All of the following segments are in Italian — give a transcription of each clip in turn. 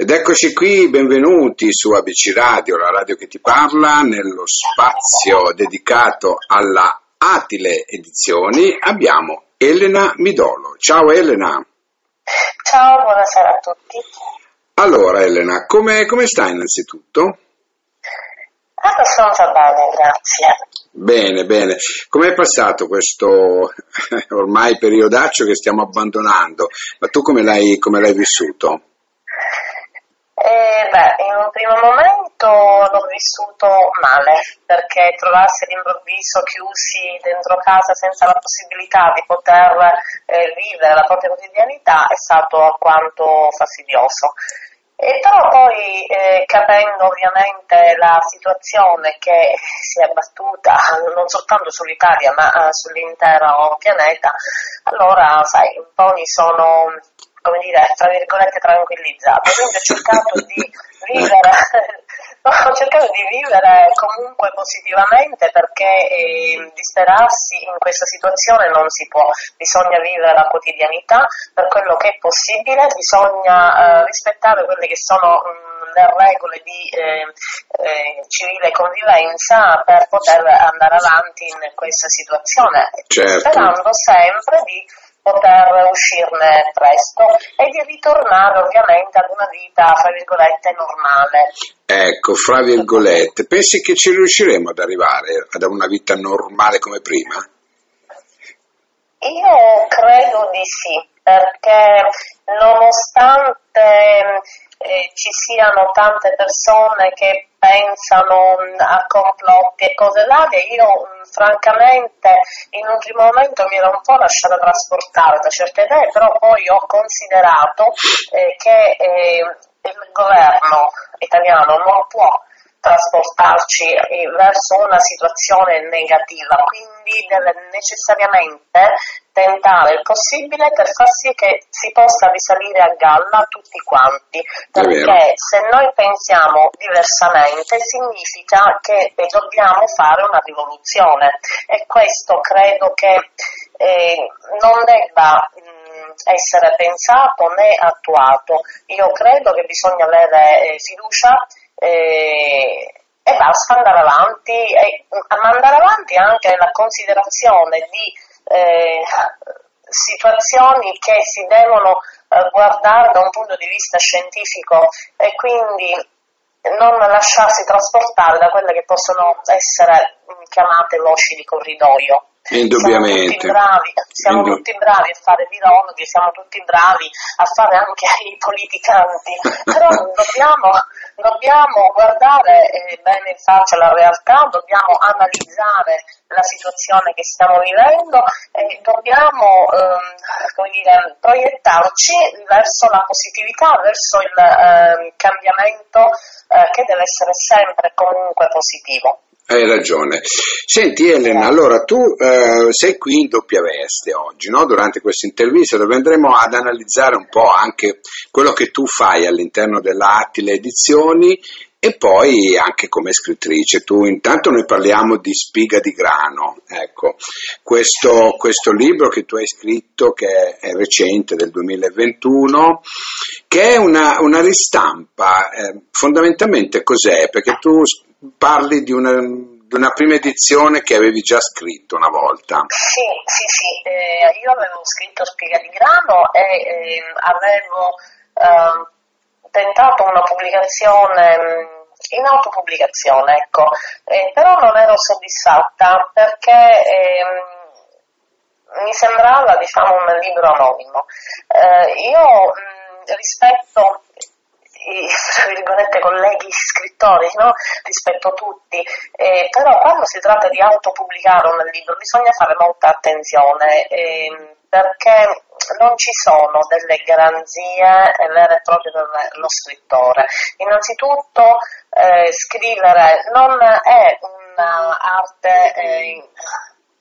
Ed eccoci qui, benvenuti su ABC Radio, la radio che ti parla, nello spazio dedicato alla Atile Edizioni abbiamo Elena Midolo. Ciao Elena. Ciao, buonasera a tutti. Allora Elena, come, come stai innanzitutto? Abbastanza bene, grazie. Bene, bene. Com'è passato questo ormai periodaccio che stiamo abbandonando? Ma tu come l'hai, come l'hai vissuto? Eh, beh, in un primo momento l'ho vissuto male, perché trovarsi all'improvviso chiusi dentro casa senza la possibilità di poter eh, vivere la propria quotidianità è stato alquanto fastidioso. E però poi eh, capendo ovviamente la situazione che si è abbattuta non soltanto sull'Italia ma uh, sull'intero pianeta, allora sai, un po' mi sono come dire, tra virgolette tranquillizzato, quindi ho cercato di vivere, ho cercato di vivere comunque positivamente perché eh, disperarsi in questa situazione non si può, bisogna vivere la quotidianità per quello che è possibile, bisogna eh, rispettare quelle che sono mh, le regole di eh, eh, civile convivenza per poter andare avanti in questa situazione, Certo. sperando sempre di poter uscirne presto e di ritornare ovviamente ad una vita, fra virgolette, normale. Ecco, fra virgolette, pensi che ci riusciremo ad arrivare ad una vita normale come prima? Io credo di sì, perché nonostante eh, ci siano tante persone che pensano mh, a complotti e cose varie, io mh, francamente in un primo momento mi ero un po' lasciata trasportare da certe idee, però poi ho considerato eh, che eh, il governo italiano non può trasportarci verso una situazione negativa, quindi deve necessariamente tentare il possibile per far sì che si possa risalire a galla tutti quanti, perché se noi pensiamo diversamente significa che dobbiamo fare una rivoluzione. E questo credo che eh, non debba mh, essere pensato né attuato. Io credo che bisogna avere eh, fiducia eh, e basta andare avanti, e, andare avanti anche nella considerazione di eh, situazioni che si devono eh, guardare da un punto di vista scientifico e quindi non lasciarsi trasportare da quelle che possono essere mh, chiamate voci di corridoio. Indubbiamente. Siamo tutti bravi, siamo Indu- tutti bravi a fare virologhi, siamo tutti bravi a fare anche i politicanti, però dobbiamo, dobbiamo guardare eh, bene in faccia la realtà, dobbiamo analizzare la situazione che stiamo vivendo e dobbiamo ehm, dire, proiettarci verso la positività, verso il ehm, cambiamento eh, che deve essere sempre comunque positivo. Hai ragione. Senti Elena, allora tu eh, sei qui in doppia veste oggi, no? durante questa intervista dove andremo ad analizzare un po' anche quello che tu fai all'interno della Attila Edizioni e poi anche come scrittrice. Tu intanto noi parliamo di Spiga di Grano, ecco, questo, questo libro che tu hai scritto che è recente del 2021 che è una, una ristampa, eh, fondamentalmente cos'è? Perché tu parli di una, di una prima edizione che avevi già scritto una volta. Sì, sì, sì, eh, io avevo scritto Spiga di Grano e ehm, avevo ehm, tentato una pubblicazione mh, in autopubblicazione, ecco, Eh, però non ero soddisfatta perché ehm, mi sembrava diciamo un libro anonimo. Eh, io mh, rispetto i colleghi scrittori, no? rispetto tutti, eh, però quando si tratta di autopubblicare un libro bisogna fare molta attenzione ehm, perché non ci sono delle garanzie vere e proprie per lo scrittore. Innanzitutto eh, scrivere non è un'arte eh,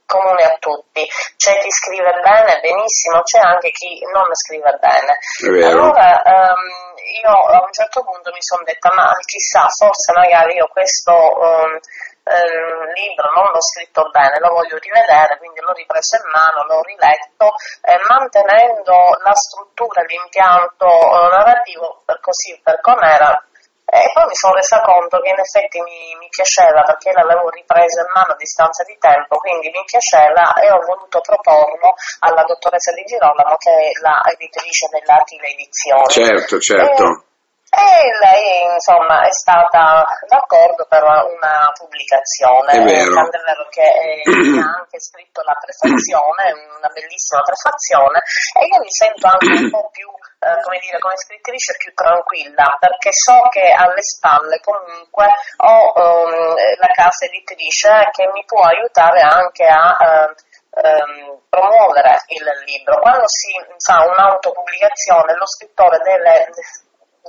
comune a tutti, c'è chi scrive bene, benissimo, c'è anche chi non scrive bene. Allora ehm, io a un certo punto mi sono detta, ma chissà, forse magari io questo ehm, eh, libro non l'ho scritto bene, lo voglio rivedere, quindi l'ho ripreso in mano, l'ho riletto, eh, mantenendo la struttura, l'impianto eh, narrativo per così per com'era, e poi mi sono resa conto che in effetti mi, mi, piaceva perché l'avevo ripreso in mano a distanza di tempo, quindi mi piaceva e ho voluto proporlo alla dottoressa Di Girolamo che è la editrice dell'Atile Edizioni. Certo, certo. E, e lei insomma è stata d'accordo per una pubblicazione, è vero. tanto è vero che eh, ha anche scritto la prefazione, una bellissima prefazione e io mi sento anche un po' più eh, come dire, come scrittrice più tranquilla, perché so che alle spalle comunque ho um, la casa editrice che mi può aiutare anche a uh, um, promuovere il libro. Quando si fa un'autopubblicazione, lo scrittore deve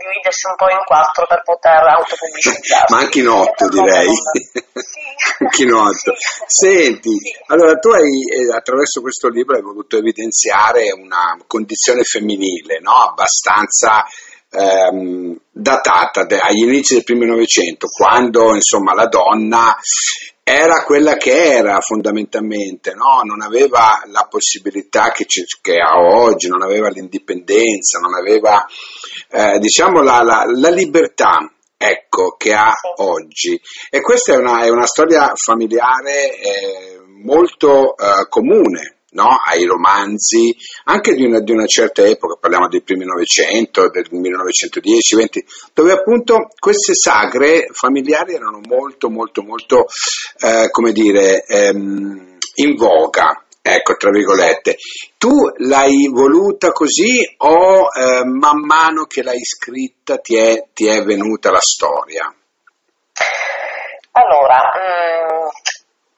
dividersi un po' in quattro per poter autopubblicizzarsi. Ma anche in otto direi. Sì. anche in otto. Sì. Senti, allora tu hai eh, attraverso questo libro hai voluto evidenziare una condizione femminile, no? Abbastanza ehm, datata de- agli inizi del primo Novecento, quando insomma la donna era quella che era fondamentalmente, no? non aveva la possibilità che, che, ha oggi, non aveva l'indipendenza, non aveva eh, diciamo la, la, la, libertà ecco, che ha oggi. E questa è una, è una storia familiare eh, molto eh, comune no? ai romanzi, anche di una, di una, certa epoca, parliamo del primi Novecento, del 1910-20, dove appunto queste sagre familiari erano molto, molto, molto, eh, come dire, ehm, in voga. Ecco, tra virgolette. Tu l'hai voluta così o eh, man mano che l'hai scritta ti è, ti è venuta la storia? Allora, mm,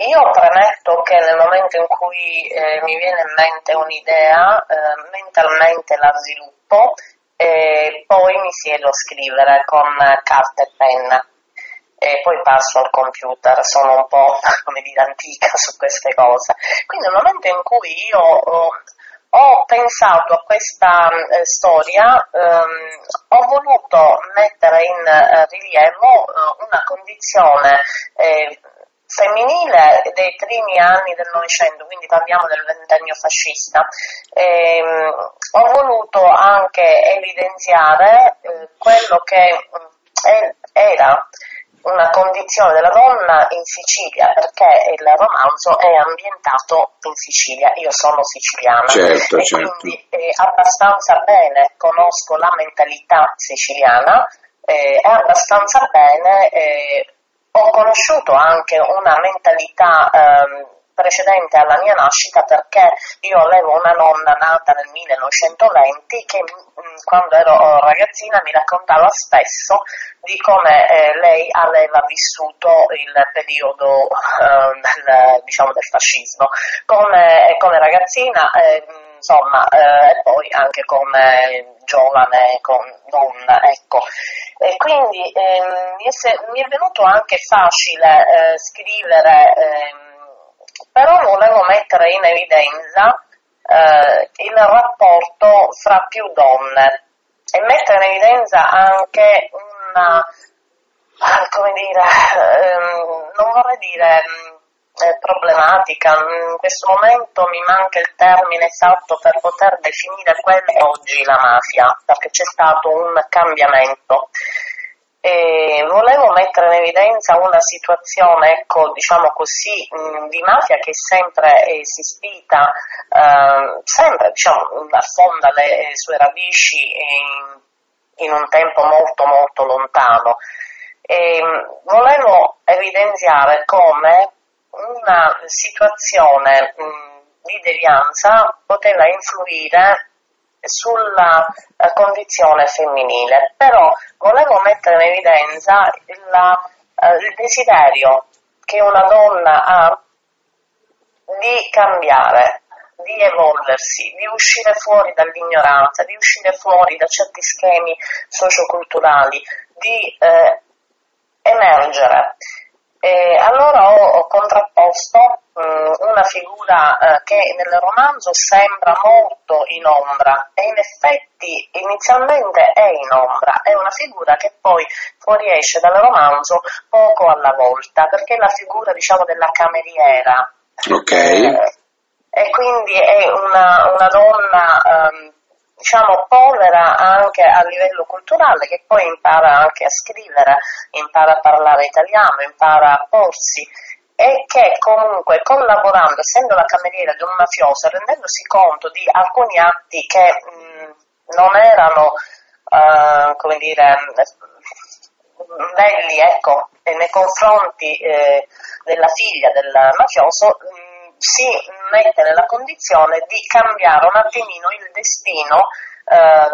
io premetto che nel momento in cui eh, mi viene in mente un'idea, eh, mentalmente la sviluppo e poi mi siedo a scrivere con carta e penna e poi passo al computer, sono un po' come dire antica su queste cose. Quindi nel momento in cui io ho, ho pensato a questa eh, storia, ehm, ho voluto mettere in eh, rilievo eh, una condizione eh, femminile dei primi anni del Novecento, quindi parliamo del ventennio fascista. E, ehm, ho voluto anche evidenziare eh, quello che eh, era una condizione della donna in Sicilia, perché il romanzo è ambientato in Sicilia, io sono siciliana certo, e certo. quindi eh, abbastanza bene conosco la mentalità siciliana eh, abbastanza bene eh, ho conosciuto anche una mentalità ehm, precedente alla mia nascita perché io avevo una nonna nata nel 1920 che mm, quando ero ragazzina mi raccontava spesso di come eh, lei aveva vissuto il periodo eh, del, diciamo, del fascismo. Come, come ragazzina eh, insomma, eh, e poi anche come giovane, con donna, ecco. E quindi ehm, mi, è, mi, è, venuto anche facile eh, scrivere, ehm, però volevo mettere in evidenza eh, il rapporto fra più donne e mettere in evidenza anche una, come dire, ehm, non vorrei dire problematica. In questo momento mi manca il termine esatto per poter definire quella oggi la mafia, perché c'è stato un cambiamento. E volevo mettere in evidenza una situazione, ecco, diciamo così, di mafia che è sempre esistita, eh, sempre, diciamo, affonda le sue radici in, in un tempo molto molto lontano. E volevo evidenziare come una situazione mh, di devianza poteva influire sulla uh, condizione femminile, però volevo mettere in evidenza il, uh, il desiderio che una donna ha di cambiare, di evolversi, di uscire fuori dall'ignoranza, di uscire fuori da certi schemi socioculturali, di eh, emergere E allora ho, ho contrapposto mh, una figura eh, che nel romanzo sembra molto in ombra e in effetti inizialmente è in ombra, è una figura che poi fuoriesce dal romanzo poco alla volta, perché è la figura diciamo della cameriera. Ok. Eh, e quindi è una, una donna ehm, diciamo povera anche a livello culturale che poi impara anche a scrivere, impara a parlare italiano, impara a porsi e che comunque collaborando, essendo la cameriera di un mafioso, rendendosi conto di alcuni atti che mh, non erano, uh, come dire, belli, ecco, nei confronti eh, della figlia del mafioso, si mette nella condizione di cambiare un attimino il destino eh,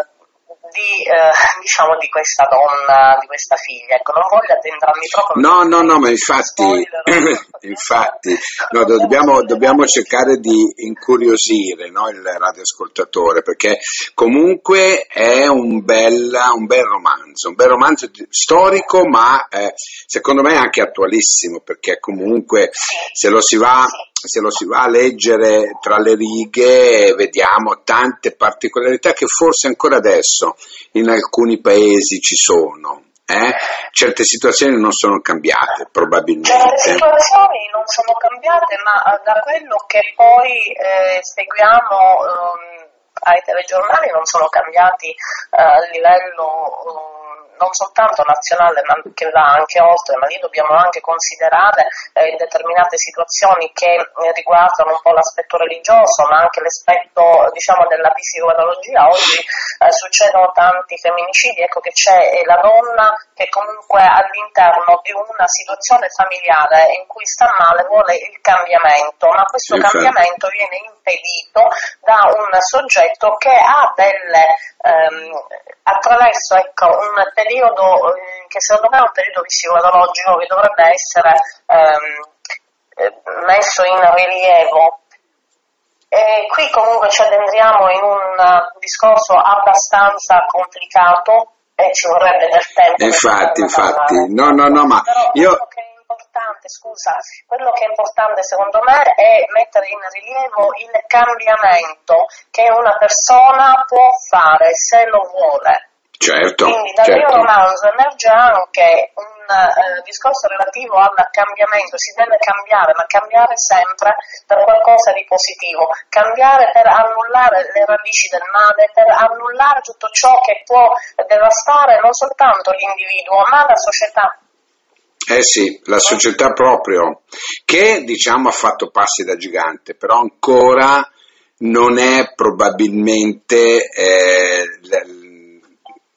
di, eh, diciamo, di questa donna, di questa figlia. Ecco, non voglio addentrarmi troppo. No, no, no, ma infatti, infatti no, dobbiamo, dobbiamo, cercare di incuriosire no, il radioascoltatore perché comunque è un bel, un bel romanzo, un bel romanzo storico ma eh, secondo me anche attualissimo perché comunque se lo si va se lo si va a leggere tra le righe vediamo tante particolarità che forse ancora adesso in alcuni paesi ci sono. Eh? Certe situazioni non sono cambiate, probabilmente. Certe situazioni non sono cambiate, ma eh, da quello che poi eh, seguiamo eh, ai telegiornali non sono cambiati eh, a livello non soltanto nazionale ma che va anche oltre, ma lì dobbiamo anche considerare eh, determinate situazioni che eh, riguardano un po' l'aspetto religioso, ma anche l'aspetto diciamo, della psicopatologia. Oggi eh, succedono tanti femminicidi, ecco che c'è la donna che comunque all'interno di una situazione familiare in cui sta male vuole il cambiamento, ma questo Infatti. cambiamento viene impedito da un soggetto che ha delle ehm, attraverso ecco, un periodo eh, che secondo me è un periodo psicologico che dovrebbe essere ehm, eh, messo in rilievo. E qui comunque ci addentriamo in un discorso abbastanza complicato e ci vorrebbe del tempo. Infatti, infatti, no, no, no, ma Però io importante, scusa, quello che è importante secondo me è mettere in rilievo il cambiamento che una persona può fare se lo vuole. Certo, Quindi dal certo. mio romanzo emerge anche un eh, discorso relativo al cambiamento, si deve cambiare, ma cambiare sempre per qualcosa di positivo, cambiare per annullare le radici del male, per annullare tutto ciò che può devastare non soltanto l'individuo, ma la società. Eh sì, la società proprio, che diciamo ha fatto passi da gigante, però ancora non è probabilmente eh,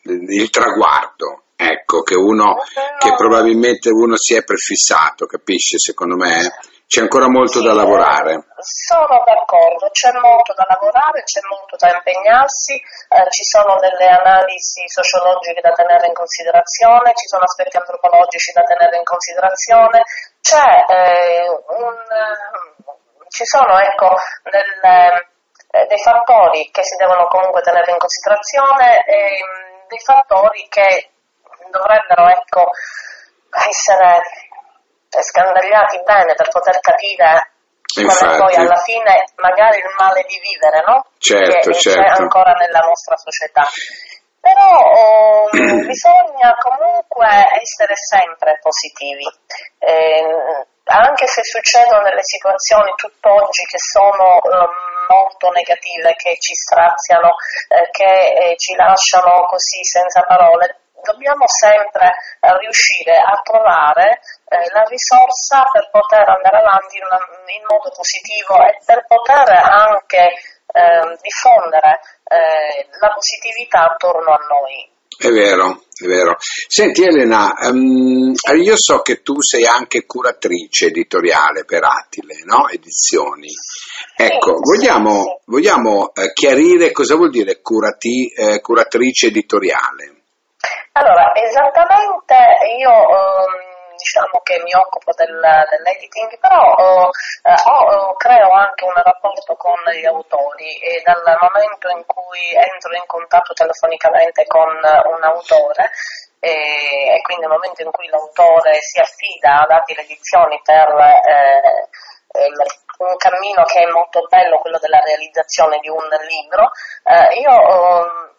il traguardo, ecco, che uno, che probabilmente uno si è prefissato, capisci, secondo me? C'è ancora molto Sì, da lavorare. Sono d'accordo, c'è molto da lavorare, c'è molto da impegnarsi, eh, ci sono delle analisi sociologiche da tenere in considerazione, ci sono aspetti antropologici da tenere in considerazione, c'è eh, un, ci sono ecco, delle, eh, dei fattori che si devono comunque tenere in considerazione e mh, dei fattori che dovrebbero ecco, essere scandagliati bene per poter capire è poi Infatti, alla fine magari il male di vivere, no? certo, che c'è certo. ancora nella nostra società. Però oh, bisogna comunque essere sempre positivi, Eh, anche se succedono delle situazioni tutt'oggi che sono eh, molto negative, che ci straziano, eh, che eh, ci lasciano così senza parole. Dobbiamo sempre eh, riuscire a trovare eh, la risorsa per poter andare avanti in, una- in modo positivo e per poter anche eh, diffondere la positività attorno a noi. È vero, è vero. Senti Elena, ehm, io so che tu sei anche curatrice editoriale per Atile, no? Edizioni. Ecco, vogliamo, vogliamo eh, chiarire cosa vuol dire curati- eh, curatrice editoriale? Allora, esattamente io ehm, diciamo che mi occupo del, dell'editing, però eh, ho, creo anche un rapporto con gli autori e dal momento in cui entro in contatto telefonicamente con un autore e, quindi nel momento in cui l'autore si affida a darti le edizioni per eh, un cammino che è molto bello, quello della realizzazione di un libro, eh, io um,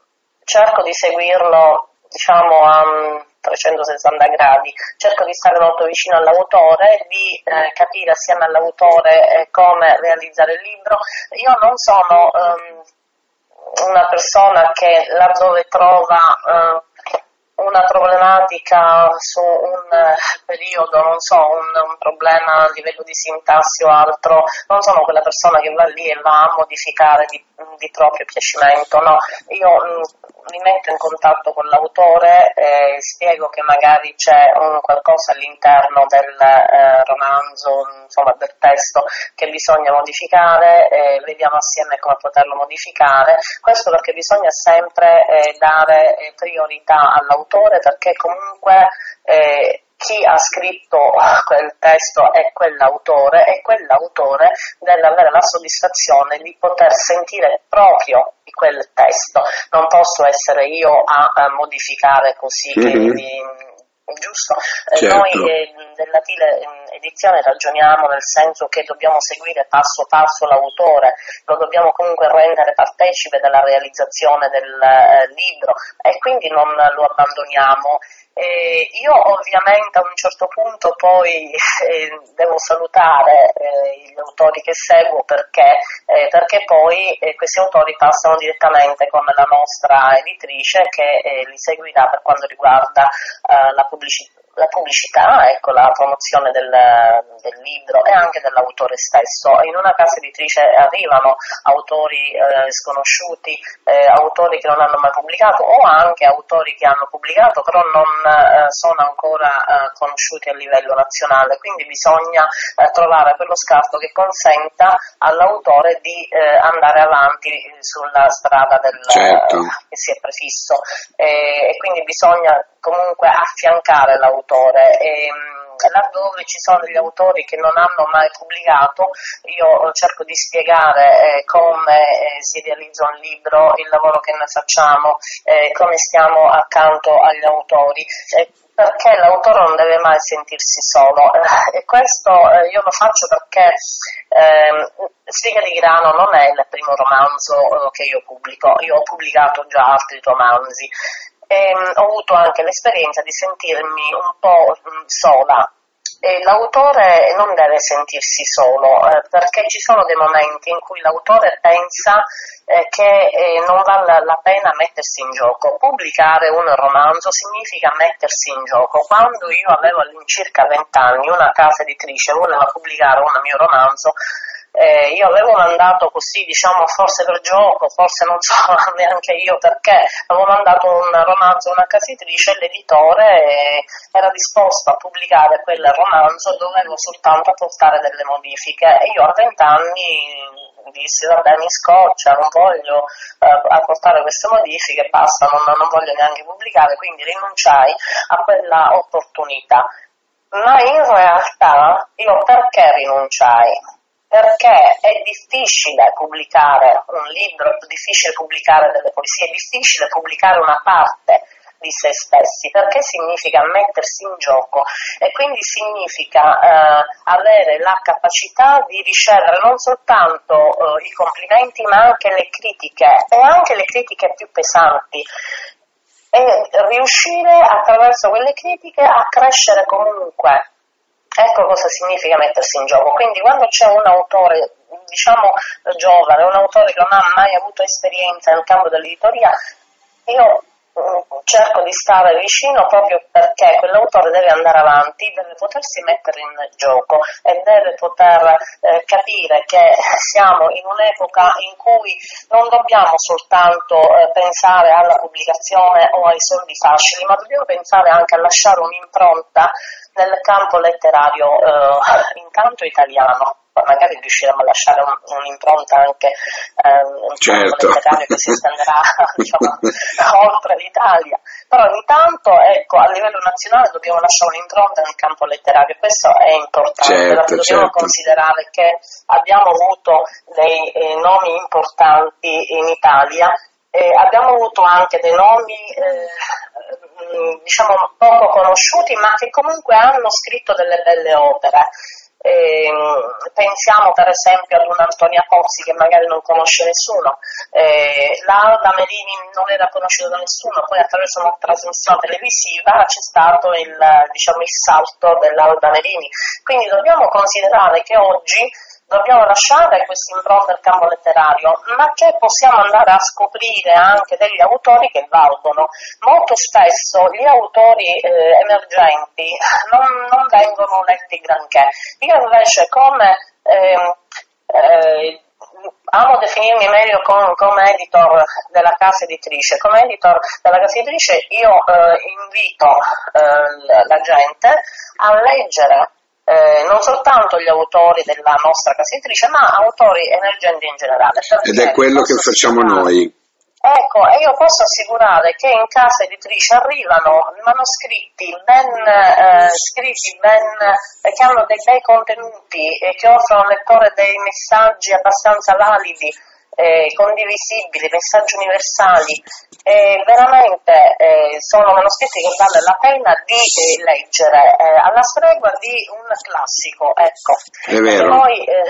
cerco di seguirlo diciamo a 360 gradi, cerco di stare molto vicino all'autore, di eh, capire assieme all'autore eh, come realizzare il libro. Io non sono um, una persona che laddove trova uh, una problematica su un eh, periodo, non so, un, un, problema a livello di sintassi o altro, non sono quella persona che va lì e va a modificare di, di proprio piacimento, no, io mh, mm, mi metto in contatto con l'autore e spiego che magari c'è un qualcosa all'interno del eh, romanzo, insomma del testo che bisogna modificare e vediamo assieme come poterlo modificare, questo perché bisogna sempre eh, dare eh, priorità all'autore autore perché comunque eh, chi ha scritto quel testo è quell'autore e quell'autore deve avere la soddisfazione di poter sentire proprio di quel testo. Non posso essere io a, a modificare così mm-hmm. che giusto? Eh, certo. Noi eh, della Tile edizione ragioniamo nel senso che dobbiamo seguire passo passo l'autore, lo dobbiamo comunque rendere partecipe della realizzazione del eh, libro e quindi non lo abbandoniamo. Eh, io ovviamente a un certo punto poi eh, devo salutare eh, gli autori che seguo perché, eh, perché poi eh, questi autori passano direttamente con la nostra editrice che eh, li seguirà per quanto riguarda la pubblicità la pubblicità, ecco, la promozione del, del, libro e anche dell'autore stesso. In una casa editrice arrivano autori eh, sconosciuti, eh, autori che non hanno mai pubblicato o anche autori che hanno pubblicato però non eh, sono ancora eh, conosciuti a livello nazionale, quindi bisogna eh, trovare quello scarto che consenta all'autore di eh, andare avanti sulla strada del, certo. che si è prefisso e quindi bisogna comunque affiancare l'autore. E, laddove ci sono degli autori che non hanno mai pubblicato, io cerco di spiegare eh, come eh, si realizza un libro, il lavoro che noi facciamo, eh, come stiamo accanto agli autori. Perché l'autore non deve mai sentirsi solo. E questo eh, io lo faccio perché eh, Stiga di Grano non è il primo romanzo eh, che io pubblico, io ho pubblicato già altri romanzi ehm, ho avuto anche l'esperienza di sentirmi un po' mm, sola. E l'autore non deve sentirsi solo, eh, perché ci sono dei momenti in cui l'autore pensa eh, che eh, non vale la pena mettersi in gioco. Pubblicare un romanzo significa mettersi in gioco. Quando io avevo all'incirca 20 anni, una casa editrice voleva pubblicare un mio romanzo, eh, io avevo mandato così, diciamo, forse per gioco, forse non so neanche io perché, avevo mandato un romanzo a una casa editrice e l'editore era disposto a pubblicare quel romanzo, dovevo soltanto apportare delle modifiche e io a 20 anni dissi vabbè mi scoccia, non voglio eh, apportare queste modifiche, basta, non, non voglio neanche pubblicare, quindi rinunciai a quella opportunità. Ma in realtà io perché rinunciai? Perché è difficile pubblicare un libro, è difficile pubblicare delle poesie, è difficile pubblicare una parte di se stessi, perché significa mettersi in gioco e quindi significa eh, avere la capacità di ricevere non soltanto eh, i complimenti ma anche le critiche e anche le critiche più pesanti. E riuscire attraverso quelle critiche a crescere comunque Ecco cosa significa mettersi in gioco. Quindi quando c'è un autore, diciamo giovane, un autore che non ha mai avuto esperienza nel campo dell'editoria, io cerco di stare vicino proprio perché quell'autore deve andare avanti, deve potersi mettere in gioco e deve poter eh, capire che siamo in un'epoca in cui non dobbiamo soltanto eh, pensare alla pubblicazione o ai soldi facili, ma dobbiamo pensare anche a lasciare un'impronta nel campo letterario eh, intanto italiano magari riusciremo a lasciare un, un'impronta anche eh, un certo. letterario che si estenderà diciamo, oltre l'Italia. Però intanto ecco, a livello nazionale dobbiamo lasciare un'impronta nel campo letterario, questo è importante, certo, dobbiamo certo. considerare che abbiamo avuto dei eh, nomi importanti in Italia eh, abbiamo avuto anche dei nomi eh, diciamo poco conosciuti ma che comunque hanno scritto delle belle opere. Eh, pensiamo per esempio ad un'Antonia Pozzi che magari non conosce nessuno, eh, l'Alda Merini non era conosciuta da nessuno, poi attraverso una trasmissione televisiva c'è stato il, diciamo, il salto dell'Alda Merini. Quindi dobbiamo considerare che oggi dobbiamo lasciare questa impronta del campo letterario, ma che possiamo andare a scoprire anche degli autori che valgono. Molto spesso gli autori eh, emergenti non, non, vengono letti granché. Io invece come eh, eh, amo definirmi meglio come, come, editor della casa editrice. Come editor della casa editrice io eh, invito eh, la gente a leggere eh, non soltanto gli autori della nostra casa editrice, ma autori emergenti in generale. Ed è quello che facciamo noi. Ecco, e io posso assicurare che in casa editrice arrivano manoscritti ben eh, scritti, ben, eh, che hanno dei bei contenuti e che offrono al lettore dei messaggi abbastanza validi eh, condivisibili, messaggi universali, eh, veramente eh, sono manoscritti che vale la pena di eh, leggere eh, alla stregua di un classico. Ecco. È vero. Noi, eh,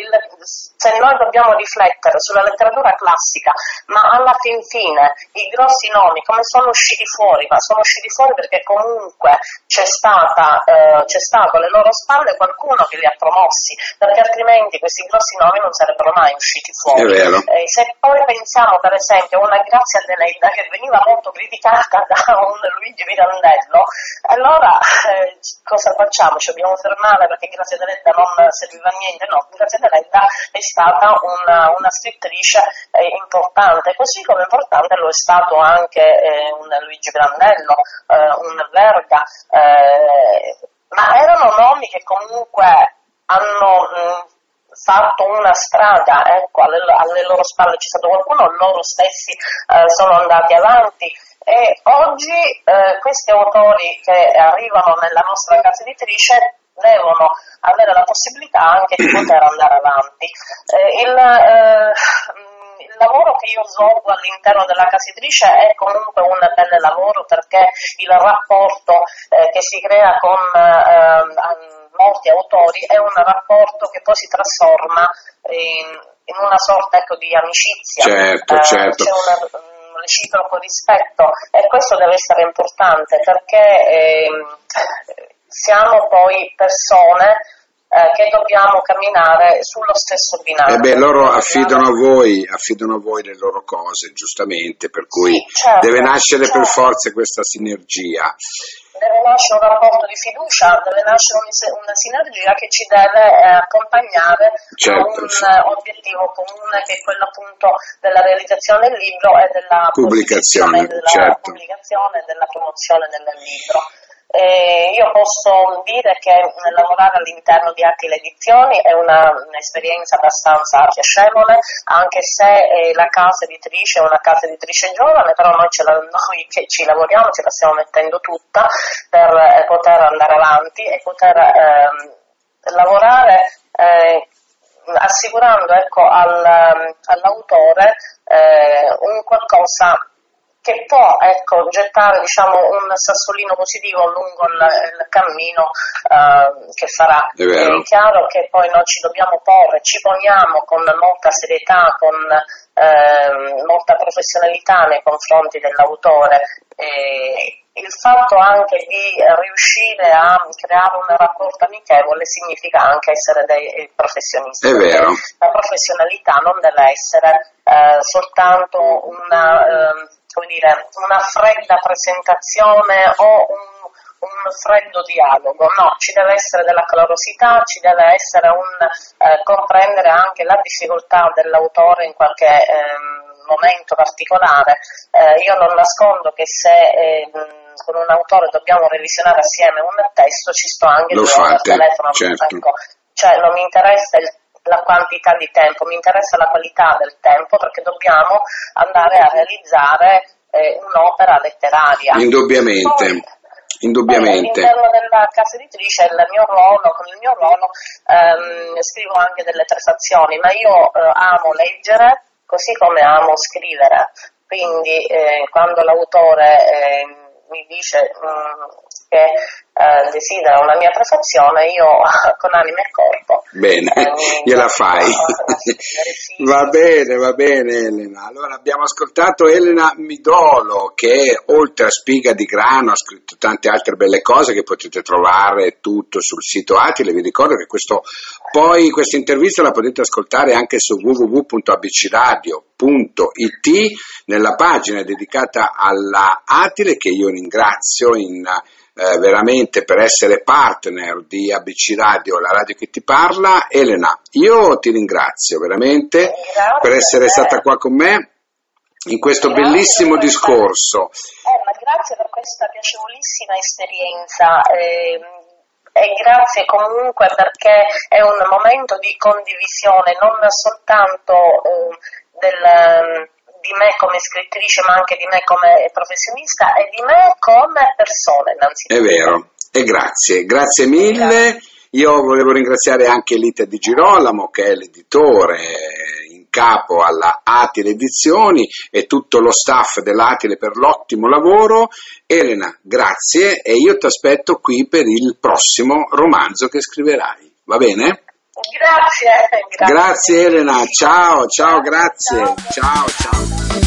il, se noi dobbiamo riflettere sulla letteratura classica, ma alla fin fine i grossi nomi come sono usciti fuori, ma sono usciti fuori perché comunque c'è, stata, c'è stato alle loro spalle qualcuno che li ha promossi, perché altrimenti questi grossi nomi non sarebbero mai usciti fuori. Eh, se poi pensiamo per esempio a una Grazia Deledda che veniva molto criticata da un Luigi Mirandello, allora eh, cosa facciamo? Ci dobbiamo fermare perché Grazia Deledda non serviva a niente? No, Grazia Deledda è stata una, una scrittrice eh, importante, così come importante lo è stato anche eh, un Luigi Mirandello, eh, un Verga, eh, ma erano nomi che comunque hanno mh, fatto una strada, ecco, alle, alle, loro spalle c'è stato qualcuno, loro stessi eh, sono andati avanti e oggi eh, questi autori che arrivano nella nostra casa editrice devono avere la possibilità anche di poter andare avanti. Eh, il, eh, il lavoro che io svolgo all'interno della casa editrice è comunque un bel lavoro perché il rapporto eh, che si crea con eh, molti autori è un rapporto che poi si trasforma in, in una sorta ecco, di amicizia. Certo, eh, certo. C'è una, un reciproco rispetto e questo deve essere importante perché eh, siamo poi persone eh, che dobbiamo camminare sullo stesso binario. Eh beh, loro affidano a voi, affidano a voi le loro cose, giustamente, per cui sì, certo, deve nascere certo. per forza questa sinergia deve nascere un rapporto di fiducia, deve nascere una sinergia che ci deve eh, accompagnare certo, a un sì. obiettivo comune che è quello appunto della realizzazione del libro e della pubblicazione, della certo. pubblicazione e della promozione del libro. Eh, io posso dire che lavorare all'interno di Attila Edizioni è una, un'esperienza abbastanza piacevole, anche se eh, la casa editrice è una casa editrice giovane, però noi, la, noi, che ci lavoriamo ce la stiamo mettendo tutta per eh, poter andare avanti e poter ehm, lavorare eh, assicurando ecco, al, all'autore eh, un qualcosa che può ecco, gettare diciamo, un sassolino positivo lungo il, il cammino uh, che farà. È, è, chiaro che poi noi ci dobbiamo porre, ci poniamo con molta serietà, con eh, molta professionalità nei confronti dell'autore. E, il fatto anche di riuscire a creare un rapporto amichevole significa anche essere dei professionisti. È vero. La professionalità non deve essere eh, soltanto una eh, come dire, una fredda presentazione o un, un, freddo dialogo, no, ci deve essere della calorosità, ci deve essere un eh, comprendere anche la difficoltà dell'autore in qualche eh, momento particolare. Eh, io non nascondo che se ehm, con un autore dobbiamo revisionare assieme un testo, ci sto anche Lo fate, telefono, certo. ecco, cioè non mi interessa il la quantità di tempo, mi interessa la qualità del tempo perché dobbiamo andare a realizzare eh, un'opera letteraria. Indubbiamente. Poi, Indubbiamente. all'interno della casa editrice il mio ruolo, con il mio ruolo ehm, scrivo anche delle trattazioni, ma io eh, amo leggere così come amo scrivere, quindi eh, quando l'autore eh, mi dice mh, mm, che eh, desidera una mia prefazione, io con anima e corpo. Bene, eh, gliela fai. va bene, va bene Elena. Allora abbiamo ascoltato Elena Midolo che oltre a Spiga di Grano ha scritto tante altre belle cose che potete trovare tutto sul sito Atile. Vi ricordo che questo, poi questa intervista la potete ascoltare anche su www.abcradio.it nella pagina dedicata alla Atile che io ringrazio in eh, veramente per essere partner di ABC Radio, la radio che ti parla. Elena, io ti ringrazio veramente per essere stata qua con me in questo bellissimo discorso. Eh, ma grazie per questa piacevolissima esperienza. Eh, e grazie comunque perché è un momento di condivisione non soltanto eh, del di me come scrittrice, ma anche di me come professionista e di me come persona innanzitutto. È vero, e grazie, grazie mille. Grazie. Io volevo ringraziare anche Lita Di Girolamo, che è l'editore in capo alla Atile Edizioni e tutto lo staff dell'Atile per l'ottimo lavoro. Elena, grazie e io ti aspetto qui per il prossimo romanzo che scriverai. Va bene? Grazie, grazie. Grazie Elena, ciao, ciao, grazie. ciao. ciao. ciao.